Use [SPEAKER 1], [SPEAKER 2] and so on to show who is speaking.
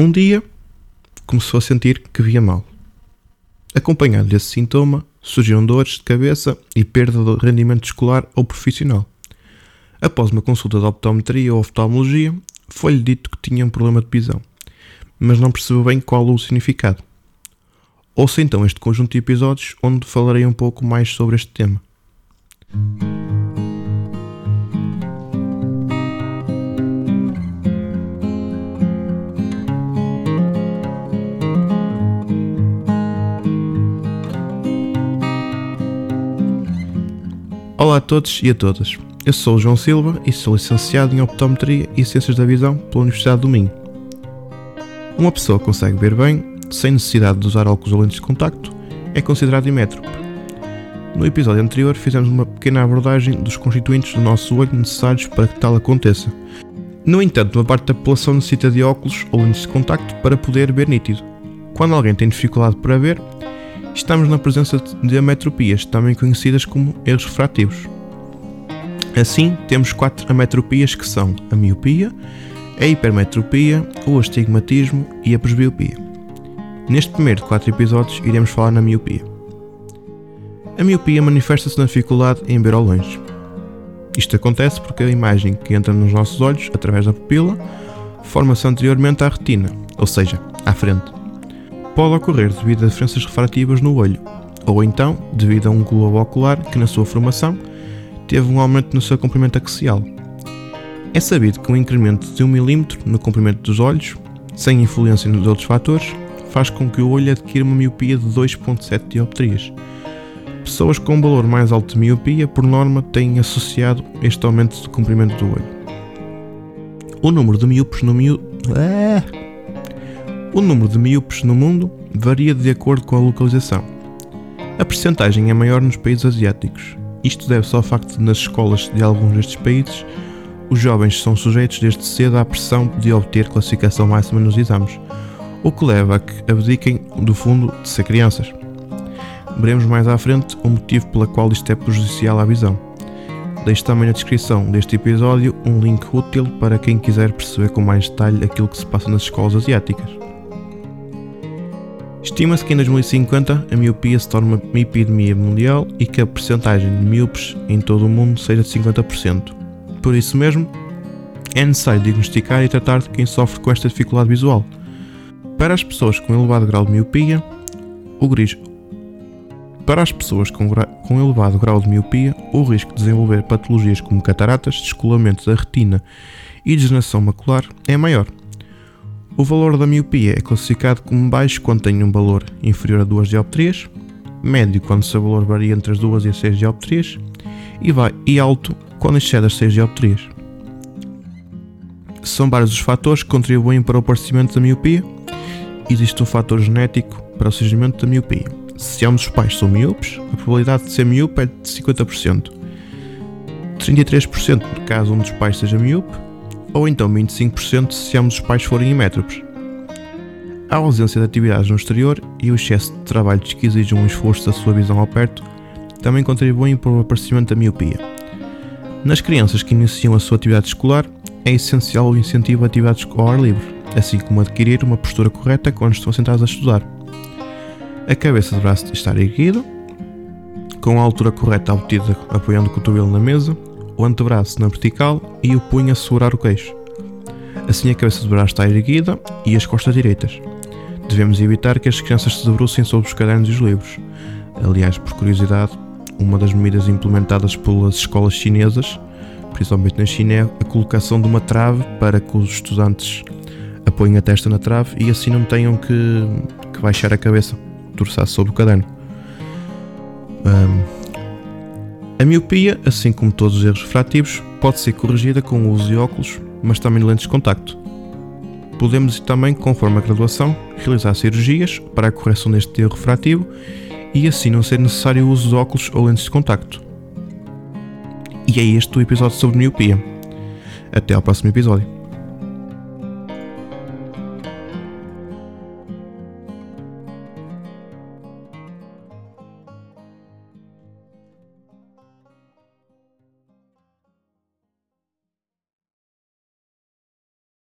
[SPEAKER 1] Um dia começou a sentir que via mal. Acompanhado desse sintoma, surgiram dores de cabeça e perda de rendimento escolar ou profissional. Após uma consulta de optometria ou oftalmologia, foi-lhe dito que tinha um problema de visão, mas não percebeu bem qual o significado. Ouça então este conjunto de episódios onde falarei um pouco mais sobre este tema. Olá a todos e a todas. Eu sou o João Silva e sou licenciado em Optometria e Ciências da Visão pela Universidade do Minho. Uma pessoa que consegue ver bem, sem necessidade de usar óculos ou lentes de contacto, é considerado imétrope. No episódio anterior fizemos uma pequena abordagem dos constituintes do nosso olho necessários para que tal aconteça. No entanto, uma parte da população necessita de óculos ou lentes de contacto para poder ver nítido. Quando alguém tem dificuldade para ver, estamos na presença de ametropias, também conhecidas como erros refrativos. Assim, temos quatro ametropias que são a miopia, a hipermetropia, o astigmatismo e a presbiopia. Neste primeiro de quatro episódios, iremos falar na miopia. A miopia manifesta-se na dificuldade em ver ao longe. Isto acontece porque a imagem que entra nos nossos olhos, através da pupila, forma-se anteriormente à retina, ou seja, à frente pode ocorrer devido a diferenças refrativas no olho, ou então devido a um globo ocular que, na sua formação, teve um aumento no seu comprimento axial. É sabido que um incremento de 1 mm no comprimento dos olhos, sem influência nos outros fatores, faz com que o olho adquira uma miopia de 2.7 dioptrias. Pessoas com um valor mais alto de miopia, por norma, têm associado este aumento de comprimento do olho. O número de miopes no miúdo. Ah! O número de míopes no mundo varia de acordo com a localização. A percentagem é maior nos países asiáticos. Isto deve-se ao facto de, nas escolas de alguns destes países, os jovens são sujeitos desde cedo à pressão de obter classificação máxima nos exames, o que leva a que abdiquem do fundo de ser crianças. Veremos mais à frente o motivo pela qual isto é prejudicial à visão. Deixo também na descrição deste episódio um link útil para quem quiser perceber com mais detalhe aquilo que se passa nas escolas asiáticas. Estima-se que em 2050 a miopia se torne uma epidemia mundial e que a percentagem de míopes em todo o mundo seja de 50%. Por isso mesmo, é necessário diagnosticar e tratar de quem sofre com esta dificuldade visual. Para as pessoas com elevado grau de miopia, o risco para as pessoas com, com elevado grau de miopia, o risco de desenvolver patologias como cataratas, descolamento da retina e degeneração macular é maior. O valor da miopia é classificado como baixo quando tem um valor inferior a 2 dioptrias, médio quando seu valor varia entre as 2 e as 6 dioptrias e, vai, e alto quando excede as 6 dioptrias. São vários os fatores que contribuem para o aparecimento da miopia. Existe um fator genético para o surgimento da miopia. Se ambos os pais são miopes, a probabilidade de ser miúpe é de 50%. 33% no caso um dos pais seja miúpe ou então 25% se ambos os pais forem imétropes. A ausência de atividades no exterior e o excesso de trabalho que exige um esforço da sua visão ao perto também contribuem para o aparecimento da miopia. Nas crianças que iniciam a sua atividade escolar, é essencial o incentivo a atividades ao ar livre, assim como adquirir uma postura correta quando estão sentados a estudar. A cabeça deverá estar erguida, com a altura correta obtida apoiando o cotovelo na mesa o antebraço na vertical e o punho a segurar o queixo. Assim a cabeça deverá estar erguida e as costas direitas. Devemos evitar que as crianças se debrucem sobre os cadernos e os livros. Aliás, por curiosidade, uma das medidas implementadas pelas escolas chinesas, principalmente na China, é a colocação de uma trave para que os estudantes apoiem a testa na trave e assim não tenham que, que baixar a cabeça, torçar sobre o caderno. Um, a miopia, assim como todos os erros refrativos, pode ser corrigida com o uso de óculos, mas também de lentes de contacto. Podemos também, conforme a graduação, realizar cirurgias para a correção deste erro refrativo e assim não ser necessário o uso de óculos ou lentes de contacto. E é este o episódio sobre miopia. Até ao próximo episódio.